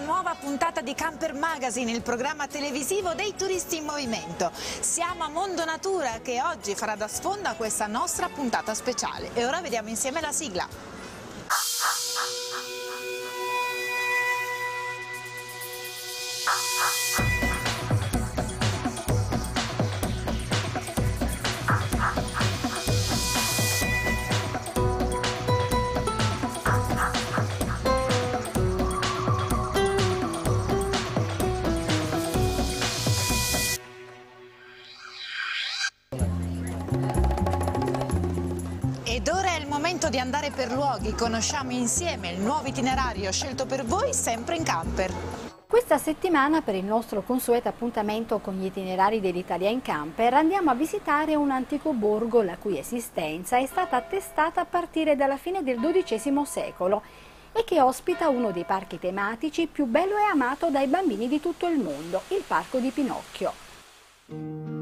nuova puntata di Camper Magazine, il programma televisivo dei turisti in movimento. Siamo a Mondo Natura che oggi farà da sfondo a questa nostra puntata speciale. E ora vediamo insieme la sigla. Di andare per luoghi. Conosciamo insieme il nuovo itinerario scelto per voi sempre in camper. Questa settimana per il nostro consueto appuntamento con gli itinerari dell'Italia in camper andiamo a visitare un antico borgo la cui esistenza è stata attestata a partire dalla fine del XII secolo e che ospita uno dei parchi tematici più bello e amato dai bambini di tutto il mondo, il Parco di Pinocchio.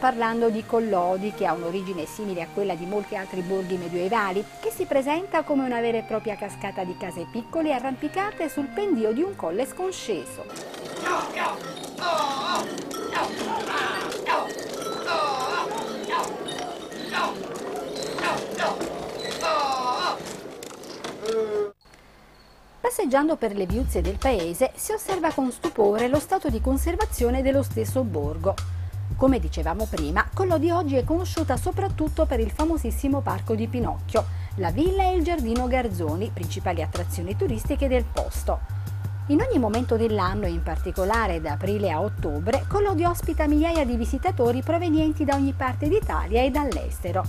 Parlando di Collodi, che ha un'origine simile a quella di molti altri borghi medioevali, che si presenta come una vera e propria cascata di case piccole arrampicate sul pendio di un colle sconsceso. Passeggiando per le viuzze del paese si osserva con stupore lo stato di conservazione dello stesso borgo. Come dicevamo prima, Collodi oggi è conosciuta soprattutto per il famosissimo parco di Pinocchio, la villa e il giardino Garzoni, principali attrazioni turistiche del posto. In ogni momento dell'anno, in particolare da aprile a ottobre, Collodi ospita migliaia di visitatori provenienti da ogni parte d'Italia e dall'estero.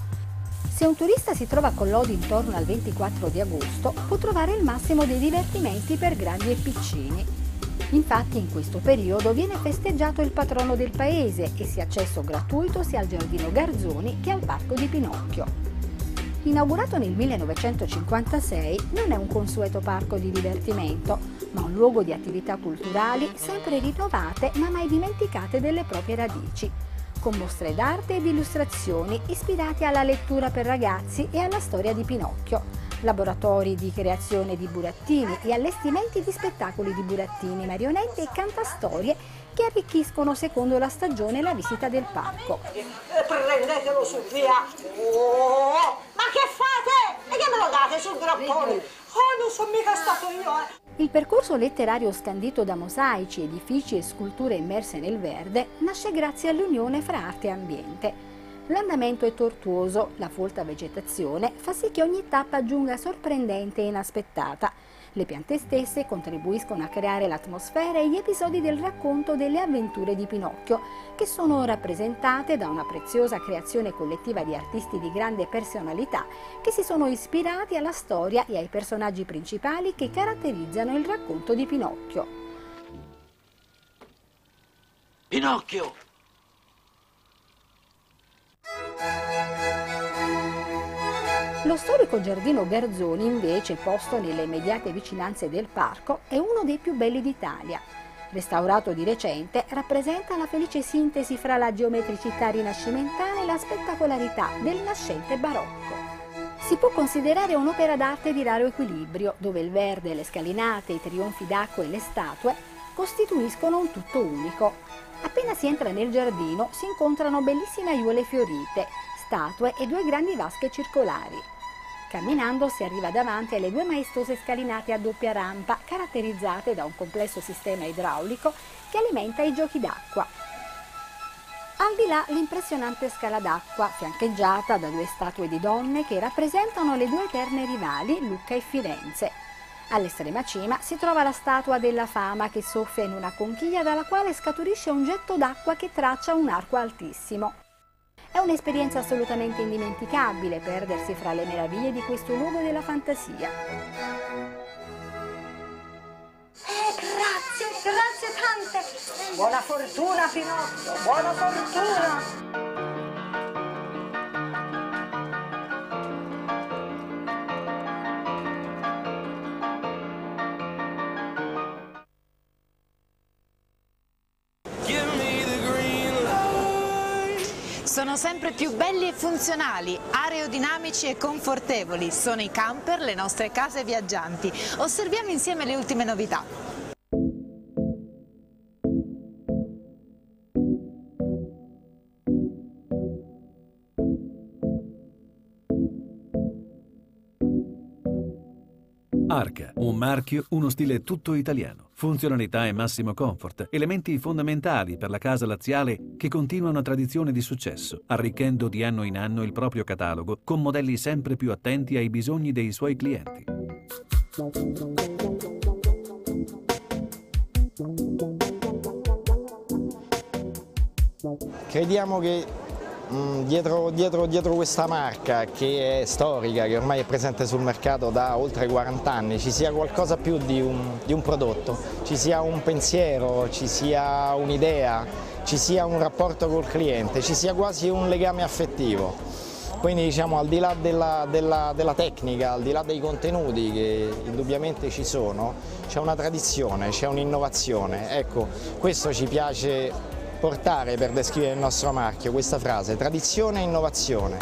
Se un turista si trova a Collodi intorno al 24 di agosto, può trovare il massimo dei divertimenti per grandi e piccini. Infatti in questo periodo viene festeggiato il patrono del paese e si ha accesso gratuito sia al Giardino Garzoni che al Parco di Pinocchio. Inaugurato nel 1956, non è un consueto parco di divertimento, ma un luogo di attività culturali sempre rinnovate ma mai dimenticate delle proprie radici, con mostre d'arte ed illustrazioni ispirate alla lettura per ragazzi e alla storia di Pinocchio, laboratori di creazione di burattini e allestimenti di spettacoli di burattini, marionette e cantastorie che arricchiscono secondo la stagione la visita del parco. Prendetelo su via! Oh, ma che fate? E che me lo date sul grappone? Oh, non sono mica stato io, eh! Il percorso letterario scandito da mosaici, edifici e sculture immerse nel verde nasce grazie all'unione fra arte e ambiente. L'andamento è tortuoso, la folta vegetazione fa sì che ogni tappa giunga sorprendente e inaspettata. Le piante stesse contribuiscono a creare l'atmosfera e gli episodi del racconto delle avventure di Pinocchio, che sono rappresentate da una preziosa creazione collettiva di artisti di grande personalità che si sono ispirati alla storia e ai personaggi principali che caratterizzano il racconto di Pinocchio. Pinocchio! Lo storico giardino Garzoni, invece, posto nelle immediate vicinanze del parco, è uno dei più belli d'Italia. Restaurato di recente, rappresenta la felice sintesi fra la geometricità rinascimentale e la spettacolarità del nascente barocco. Si può considerare un'opera d'arte di raro equilibrio, dove il verde, le scalinate, i trionfi d'acqua e le statue costituiscono un tutto unico. Appena si entra nel giardino si incontrano bellissime aiuole fiorite, statue e due grandi vasche circolari. Camminando si arriva davanti alle due maestose scalinate a doppia rampa, caratterizzate da un complesso sistema idraulico che alimenta i giochi d'acqua. Al di là l'impressionante scala d'acqua, fiancheggiata da due statue di donne che rappresentano le due eterne rivali, Lucca e Firenze. All'estrema cima si trova la statua della fama che soffia in una conchiglia dalla quale scaturisce un getto d'acqua che traccia un arco altissimo. È un'esperienza assolutamente indimenticabile perdersi fra le meraviglie di questo luogo della fantasia. Eh, grazie, grazie tante. Buona fortuna, Pinocchio, buona fortuna. Sono sempre più belli e funzionali, aerodinamici e confortevoli. Sono i camper, le nostre case viaggianti. Osserviamo insieme le ultime novità. Arca, un marchio, uno stile tutto italiano. Funzionalità e massimo comfort, elementi fondamentali per la casa laziale che continua una tradizione di successo, arricchendo di anno in anno il proprio catalogo con modelli sempre più attenti ai bisogni dei suoi clienti. Crediamo che Mm, dietro, dietro, dietro, questa marca che è storica, che ormai è presente sul mercato da oltre 40 anni, ci sia qualcosa più di un, di un prodotto, ci sia un pensiero, ci sia un'idea, ci sia un rapporto col cliente, ci sia quasi un legame affettivo. Quindi diciamo al di là della, della, della tecnica, al di là dei contenuti che indubbiamente ci sono, c'è una tradizione, c'è un'innovazione. Ecco, questo ci piace portare per descrivere il nostro marchio questa frase, tradizione e innovazione.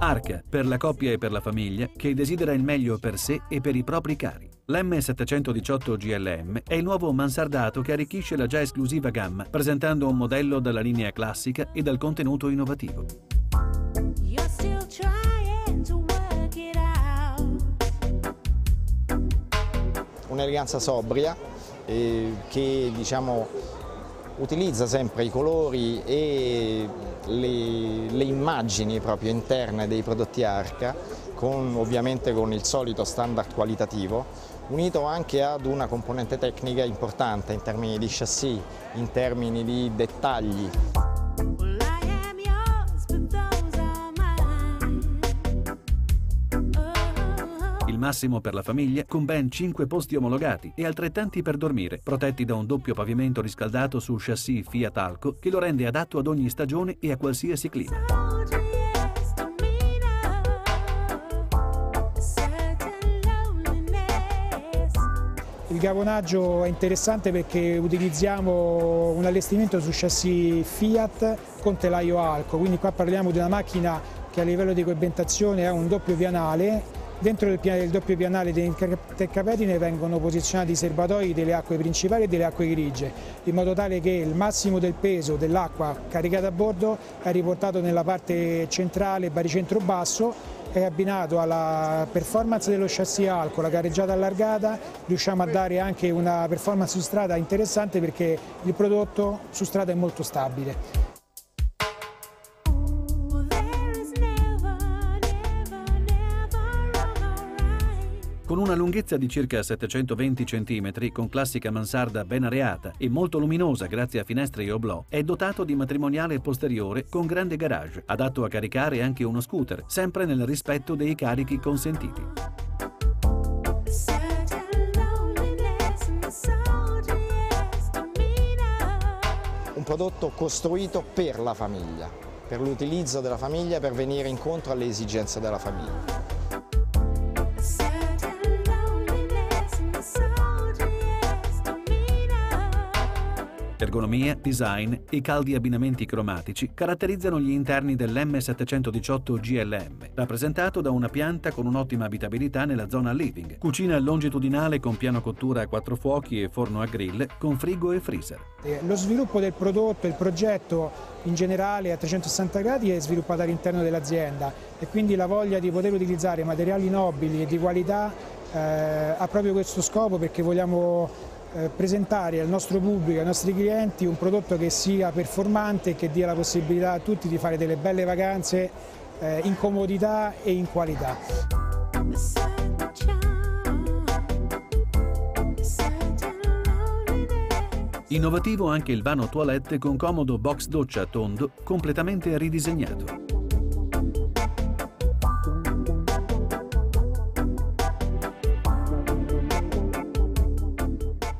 Arca, per la coppia e per la famiglia che desidera il meglio per sé e per i propri cari. L'M718 GLM è il nuovo mansardato che arricchisce la già esclusiva gamma, presentando un modello dalla linea classica e dal contenuto innovativo. Un'eleganza sobria eh, che diciamo, utilizza sempre i colori e le, le, immagini proprio interne dei prodotti Arca, con, ovviamente con il solito standard qualitativo, unito anche ad una componente tecnica importante in termini di chassis, in termini di dettagli. Massimo per la famiglia, con ben 5 posti omologati e altrettanti per dormire, protetti da un doppio pavimento riscaldato su chassis Fiat Alco che lo rende adatto ad ogni stagione e a qualsiasi clima. Il gavonaggio è interessante perché utilizziamo un allestimento su chassis Fiat con telaio Alco, quindi qua parliamo di una macchina che a livello di coibentazione ha un doppio pianale Dentro il, il doppio pianale dei teccapetine vengono posizionati i serbatoi delle acque principali e delle acque grigie, in modo tale che il massimo del peso dell'acqua caricata a bordo è riportato nella parte centrale, baricentro basso, è abbinato alla performance dello chassis alco, la gareggiata allargata, riusciamo a dare anche una performance su strada interessante perché il prodotto su strada è molto stabile. Lunghezza di circa 720 cm, con classica mansarda ben areata e molto luminosa grazie a finestre e oblò, è dotato di matrimoniale posteriore con grande garage, adatto a caricare anche uno scooter, sempre nel rispetto dei carichi consentiti. Un prodotto costruito per la famiglia, per l'utilizzo della famiglia, per venire incontro alle esigenze della famiglia. Ergonomia, design e caldi abbinamenti cromatici caratterizzano gli interni dell'M718 GLM, rappresentato da una pianta con un'ottima abitabilità nella zona living, cucina longitudinale con piano cottura a quattro fuochi e forno a grill con frigo e freezer. Eh, lo sviluppo del prodotto, il progetto in generale a 360 gradi è sviluppato all'interno dell'azienda e quindi la voglia di poter utilizzare materiali nobili e di qualità eh, ha proprio questo scopo perché vogliamo presentare al nostro pubblico, ai nostri clienti un prodotto che sia performante e che dia la possibilità a tutti di fare delle belle vacanze eh, in comodità e in qualità. Innovativo anche il vano toilette con comodo box doccia tondo completamente ridisegnato.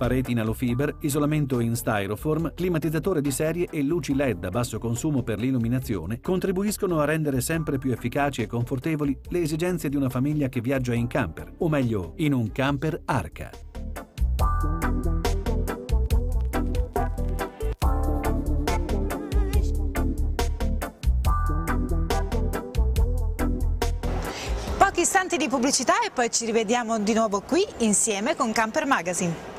Pareti in alofiber, isolamento in styrofoam, climatizzatore di serie e luci LED a basso consumo per l'illuminazione contribuiscono a rendere sempre più efficaci e confortevoli le esigenze di una famiglia che viaggia in camper, o meglio, in un camper Arca. Pochi istanti di pubblicità e poi ci rivediamo di nuovo qui insieme con Camper Magazine.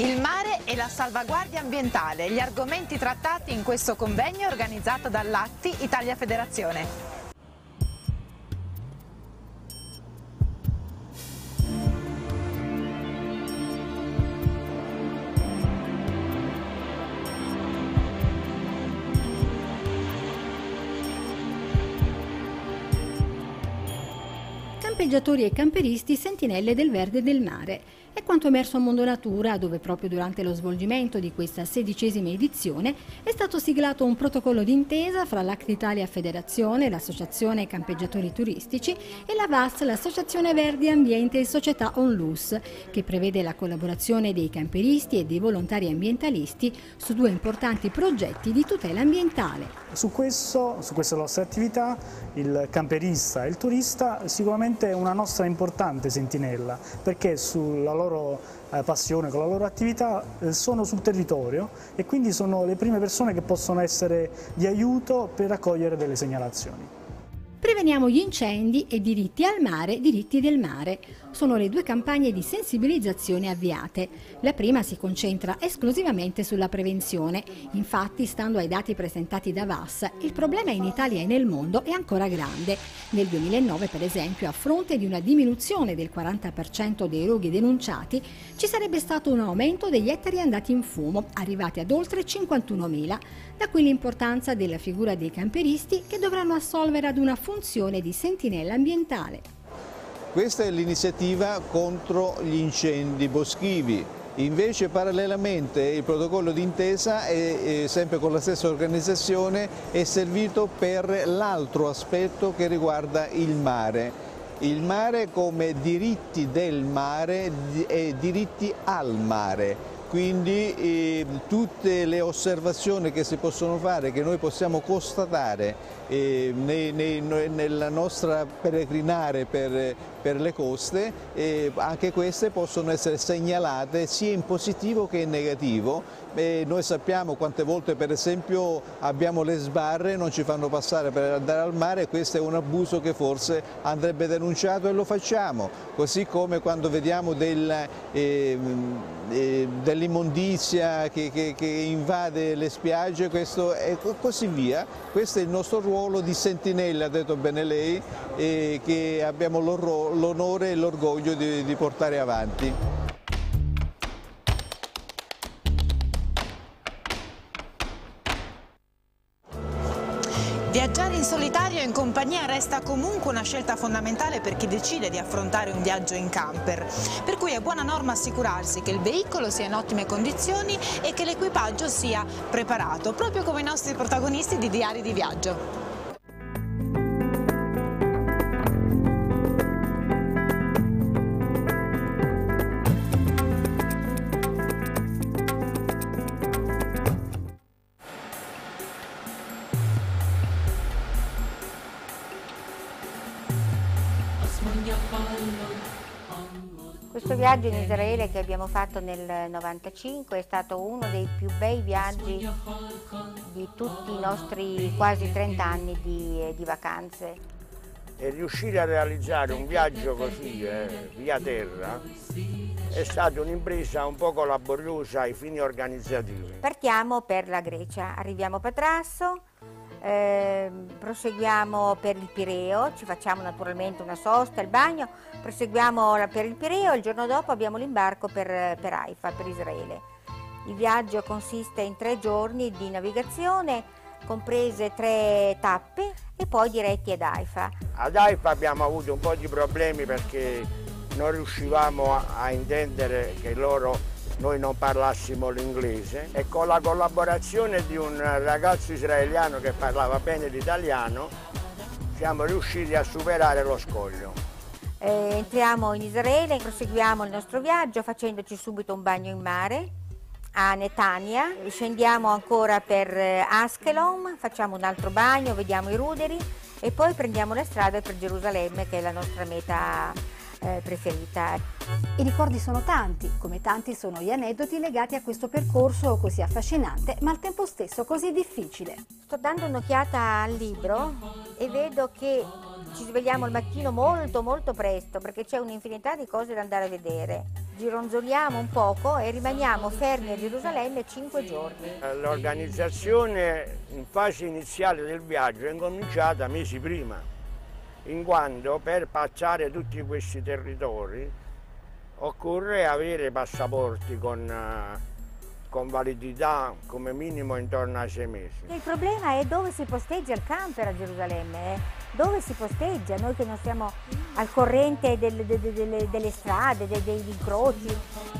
Il mare e la salvaguardia ambientale, gli argomenti trattati in questo convegno organizzato dall'Atti Italia Federazione. Campeggiatori e camperisti sentinelle del verde del mare. È quanto emerso a Mondo Natura, dove proprio durante lo svolgimento di questa sedicesima edizione è stato siglato un protocollo d'intesa fra l'Act Italia Federazione, l'Associazione Campeggiatori Turistici e la VAS, l'Associazione Verdi Ambiente e Società Onlus, che prevede la collaborazione dei camperisti e dei volontari ambientalisti su due importanti progetti di tutela ambientale. Su, questo, su queste nostre attività il camperista e il turista sicuramente è una nostra importante sentinella perché sulla loro eh, passione, con la loro attività eh, sono sul territorio e quindi sono le prime persone che possono essere di aiuto per raccogliere delle segnalazioni. Preveniamo gli incendi e diritti al mare, diritti del mare. Sono le due campagne di sensibilizzazione avviate. La prima si concentra esclusivamente sulla prevenzione. Infatti, stando ai dati presentati da VAS, il problema in Italia e nel mondo è ancora grande. Nel 2009, per esempio, a fronte di una diminuzione del 40% dei roghi denunciati, ci sarebbe stato un aumento degli ettari andati in fumo, arrivati ad oltre 51.000. Da qui l'importanza della figura dei camperisti che dovranno assolvere ad una funzione di sentinella ambientale. Questa è l'iniziativa contro gli incendi boschivi. Invece parallelamente il protocollo d'intesa, sempre con la stessa organizzazione, è servito per l'altro aspetto che riguarda il mare. Il mare come diritti del mare e diritti al mare quindi eh, tutte le osservazioni che si possono fare, che noi possiamo constatare eh, nei, nei, nella nostra peregrinare per, per le coste, eh, anche queste possono essere segnalate sia in positivo che in negativo. Noi sappiamo quante volte per esempio abbiamo le sbarre, non ci fanno passare per andare al mare, questo è un abuso che forse andrebbe denunciato e lo facciamo, così come quando vediamo del, eh, dell'immondizia che, che, che, invade le spiagge questo, e così via. Questo è il nostro ruolo di sentinella, ha detto bene lei, eh, che abbiamo l'onore e l'orgoglio di, di portare avanti. Viaggiare in solitario o in compagnia resta comunque una scelta fondamentale per chi decide di affrontare un viaggio in camper, per cui è buona norma assicurarsi che il veicolo sia in ottime condizioni e che l'equipaggio sia preparato, proprio come i nostri protagonisti di Diari di Viaggio. Viaggio in Israele che abbiamo fatto nel 95 è stato uno dei più bei viaggi di tutti i nostri quasi 30 anni di, eh, di vacanze. E riuscire a realizzare un viaggio così eh, via terra è stata un'impresa un po' laboriosa ai fini organizzativi. Partiamo per la Grecia, arriviamo a Patrasso, eh, proseguiamo per il Pireo, ci facciamo naturalmente una sosta, il bagno, proseguiamo per il Pireo il giorno dopo abbiamo l'imbarco per, per Haifa, per Israele. Il viaggio consiste in tre giorni di navigazione, comprese tre tappe e poi diretti ad Haifa. Ad Haifa abbiamo avuto un po' di problemi perché non riuscivamo a, a intendere che loro noi non parlassimo l'inglese e con la collaborazione di un ragazzo israeliano che parlava bene l'italiano siamo riusciti a superare lo scoglio. Eh, entriamo in Israele, proseguiamo il nostro viaggio facendoci subito un bagno in mare a Netanya, scendiamo ancora per eh, Askelon, facciamo un altro bagno, vediamo i ruderi e poi prendiamo la strada per Gerusalemme che è la nostra meta eh, preferita. I ricordi sono tanti, come tanti sono gli aneddoti legati a questo percorso così affascinante, ma al tempo stesso così difficile. Sto dando un'occhiata al libro e vedo che ci svegliamo al mattino molto molto presto perché c'è un'infinità di cose da andare a vedere. Gironzoliamo un poco e rimaniamo fermi a Gerusalemme cinque giorni. L'organizzazione in fase iniziale del viaggio è incominciata mesi prima in quanto per passare tutti questi territori occorre avere passaporti con, eh, con validità come minimo intorno ai sei mesi. Il problema è dove si posteggia il camper a Gerusalemme, eh? Dove si posteggia, noi che non siamo al corrente del, de, de, de, delle strade, dei incroci,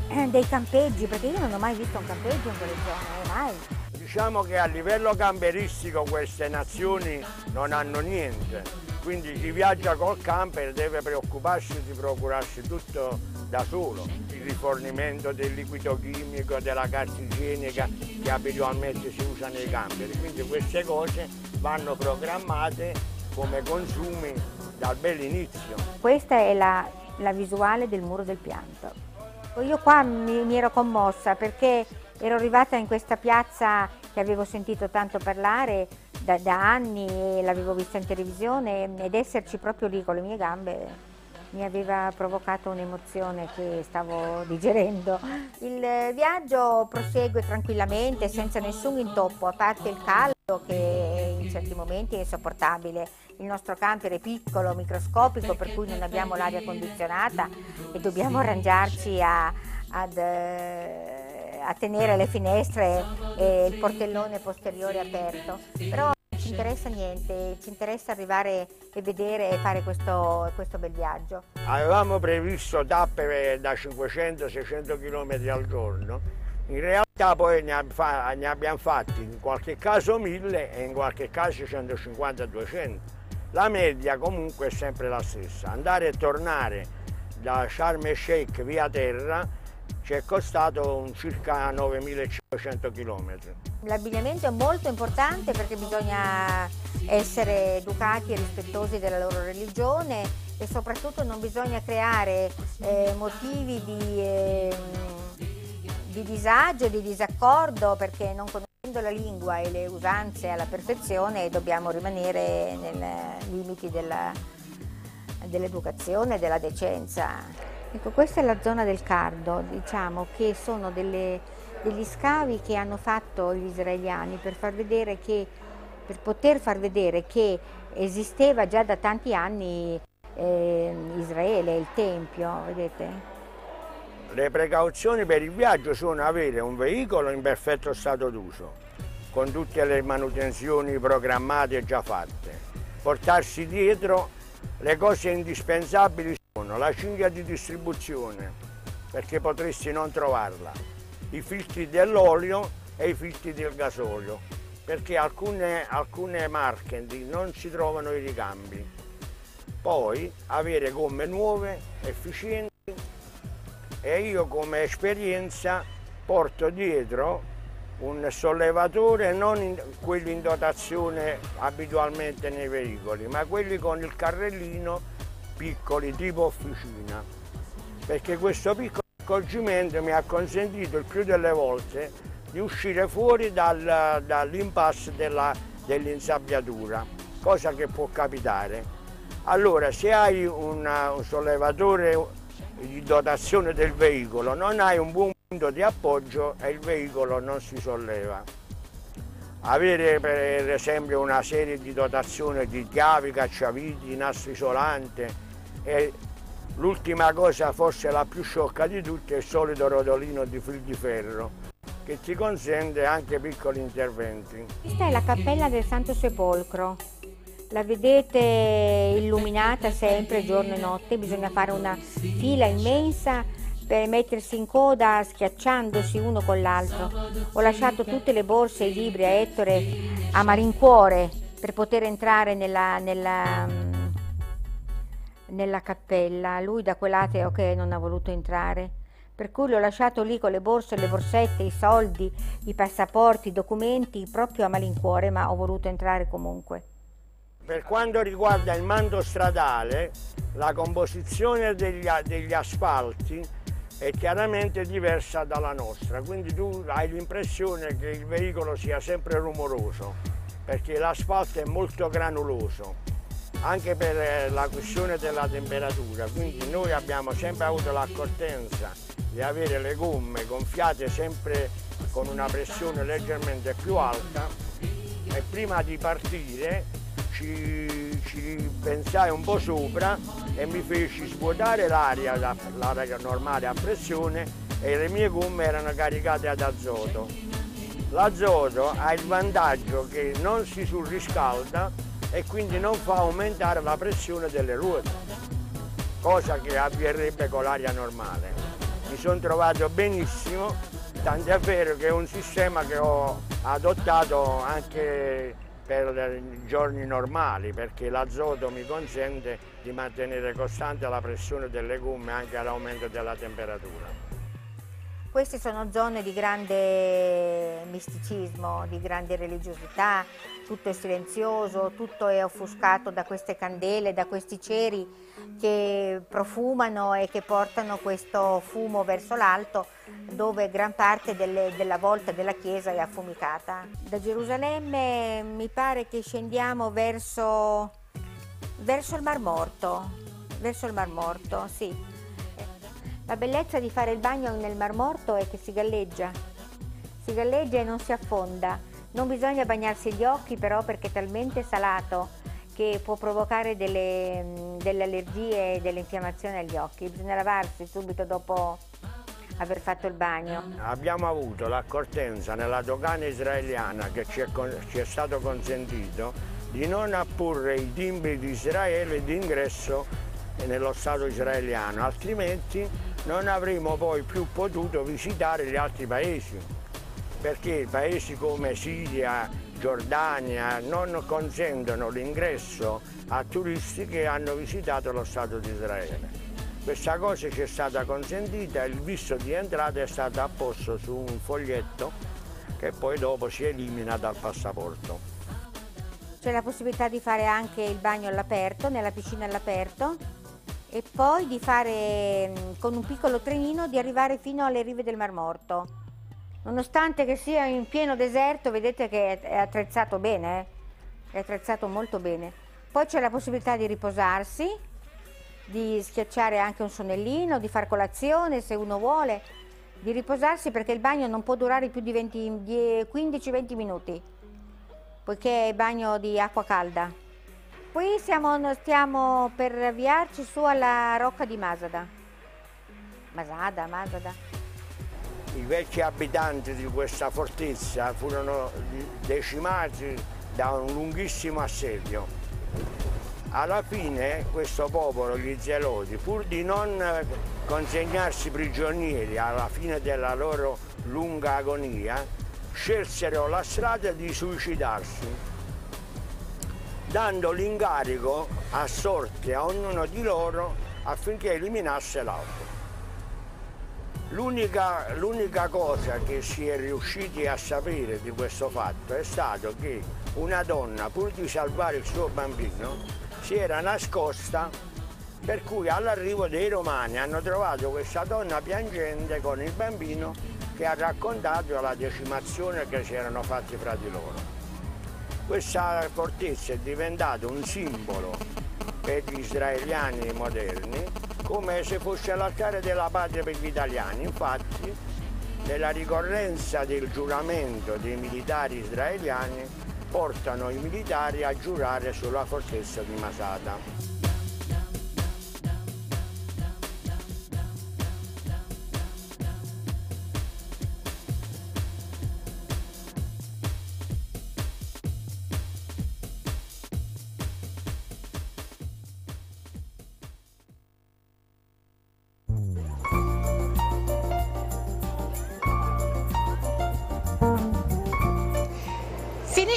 eh, dei campeggi, perché io non ho mai visto un campeggio in quelle zone, mai. Diciamo che a livello camperistico queste nazioni non hanno niente, quindi chi viaggia col camper deve preoccuparsi di procurarsi tutto da solo, il rifornimento del liquido chimico, della carta igienica che abitualmente si usa nei camper, quindi queste cose vanno programmate come consumi dal bell'inizio. Questa è la, la, visuale del muro del pianto. Io qua mi, mi ero commossa perché ero arrivata in questa piazza che avevo sentito tanto parlare da, da anni e l'avevo vista in televisione ed esserci proprio lì con le mie gambe mi aveva provocato un'emozione che stavo digerendo. Il viaggio prosegue tranquillamente, senza nessun intoppo, a parte il caldo che in certi momenti è insopportabile. Il nostro camper è piccolo, microscopico, per cui non abbiamo l'aria condizionata e dobbiamo arrangiarci a, ad, eh, a tenere le finestre e il portellone posteriore aperto. Però ci interessa niente, ci interessa arrivare e vedere e fare questo, questo bel viaggio. Avevamo previsto tappe da 500-600 km al giorno, in realtà poi ne, ne, abbiamo fatti in qualche caso 1000 e in qualche caso 150-200. La media comunque è sempre la stessa, andare e tornare da Sharm el Sheikh via terra ci è costato circa 9.500 km. L'abbigliamento è molto importante perché bisogna essere educati e rispettosi della loro religione e soprattutto non bisogna creare eh, motivi di, eh, di disagio, di disaccordo perché non conoscendo la lingua e le usanze alla perfezione dobbiamo rimanere nei limiti dell'educazione e della decenza. Ecco, questa è la zona del Cardo, diciamo che sono delle, degli scavi che hanno fatto gli israeliani per, far che, per poter far vedere che esisteva già da tanti anni eh, Israele, il Tempio, vedete? Le precauzioni per il viaggio sono avere un veicolo in perfetto stato d'uso, con tutte le manutenzioni programmate già fatte, portarsi dietro le cose indispensabili la cinghia di distribuzione, perché potresti non trovarla, i filtri dell'olio e i filtri del gasolio, perché alcune, alcune marche non si trovano i ricambi. Poi avere gomme nuove, efficienti e io come esperienza porto dietro un sollevatore non in, quelli in dotazione abitualmente nei veicoli, ma quelli con il carrellino piccoli tipo officina, perché questo piccolo accorgimento mi ha consentito il più delle volte di uscire fuori dal, dall'impasse dell'insabbiatura, cosa che può capitare. Allora, se hai una, un sollevatore di dotazione del veicolo, non hai un buon punto di appoggio e il veicolo non si solleva. Avere per esempio una serie di dotazione di chiavi, cacciaviti, nastro isolante, e l'ultima cosa, forse la più sciocca di tutte, è il solito rotolino di fil di ferro che ti consente anche piccoli interventi. Questa è la cappella del Santo Sepolcro. La vedete illuminata sempre giorno e notte, bisogna fare una fila immensa per mettersi in coda schiacciandosi uno con l'altro. Ho lasciato tutte le borse e i libri a Ettore a malincuore per poter entrare nella, nella nella cappella, lui da quell'ateo che non ha voluto entrare. Per cui l'ho lasciato lì con le borse, le borsette, i soldi, i passaporti, i documenti, proprio a malincuore, ma ho voluto entrare comunque. Per quanto riguarda il mando stradale, la composizione degli, degli asfalti è chiaramente diversa dalla nostra, quindi tu hai l'impressione che il veicolo sia sempre rumoroso, perché l'asfalto è molto granuloso anche per eh, la questione della temperatura, quindi noi abbiamo sempre avuto l'accortenza di avere le gomme gonfiate sempre con una pressione leggermente più alta e prima di partire ci, ci pensai un po' sopra e mi feci svuotare l'aria, l'aria normale a pressione e le mie gomme erano caricate ad azoto. L'azoto ha il vantaggio che non si surriscalda e quindi non fa aumentare la pressione delle ruote, cosa che avverrebbe con l'aria normale. Mi sono trovato benissimo, tant'è vero che è un sistema che ho adottato anche per giorni normali perché l'azoto mi consente di mantenere costante la pressione delle gomme anche all'aumento della temperatura. Queste sono zone di grande misticismo, di grande religiosità, tutto è silenzioso, tutto è offuscato da queste candele, da questi ceri che profumano e che portano questo fumo verso l'alto dove gran parte delle, della volta della chiesa è affumicata. Da Gerusalemme mi pare che scendiamo verso, verso il Mar Morto, verso il Mar Morto, sì. La bellezza di fare il bagno nel Mar Morto è che si galleggia, si galleggia e non si affonda. Non bisogna bagnarsi gli occhi però perché è talmente salato che può provocare delle, delle allergie e delle infiammazioni agli occhi. Bisogna lavarsi subito dopo aver fatto il bagno. Abbiamo avuto l'accortenza nella dogana israeliana che ci è, ci è stato consentito di non apporre i timbri di Israele d'ingresso nello Stato israeliano, altrimenti non avremmo poi più potuto visitare gli altri paesi, perché paesi come Siria, Giordania non consentono l'ingresso a turisti che hanno visitato lo Stato di Israele. Questa cosa ci è stata consentita il visto di entrata è stato apposto su un foglietto che poi dopo si elimina dal passaporto. C'è la possibilità di fare anche il bagno all'aperto, nella piscina all'aperto e poi di fare mm, con un piccolo trenino di arrivare fino alle rive del Mar Morto. Nonostante che sia in pieno deserto, vedete che è attrezzato bene, eh? è attrezzato molto bene. Poi c'è la possibilità di riposarsi, di schiacciare anche un sonnellino, di far colazione se uno vuole, di riposarsi perché il bagno non può durare più di 15-20 minuti, poiché è bagno di acqua calda. Qui siamo, stiamo per avviarci su alla rocca di Masada. Masada, Masada. I vecchi abitanti di questa fortezza furono decimati da un lunghissimo assedio alla fine questo popolo, gli zeloti, pur di non consegnarsi prigionieri alla fine della loro lunga agonia, scelsero la strada di suicidarsi, dando l'incarico a sorte a ognuno di loro affinché eliminasse l'altro. L'unica, l'unica cosa che si è riusciti a sapere di questo fatto è stato che una donna, pur di salvare il suo bambino, si era nascosta per cui all'arrivo dei romani hanno trovato questa donna piangente con il bambino che ha raccontato la decimazione che si erano fatti fra di loro. Questa fortezza è diventata un simbolo per gli israeliani moderni come se fosse l'altare della patria per gli italiani. Infatti, nella ricorrenza del giuramento dei militari israeliani portano i militari a giurare sulla fortezza di Masada.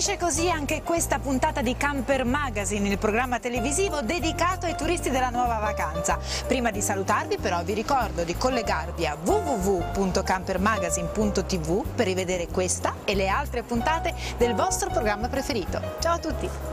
Finisce così anche questa puntata di Camper Magazine, il programma televisivo dedicato ai turisti della nuova vacanza. Prima di salutarvi però vi ricordo di collegarvi a www.campermagazine.tv per rivedere questa e le altre puntate del vostro programma preferito. Ciao a tutti!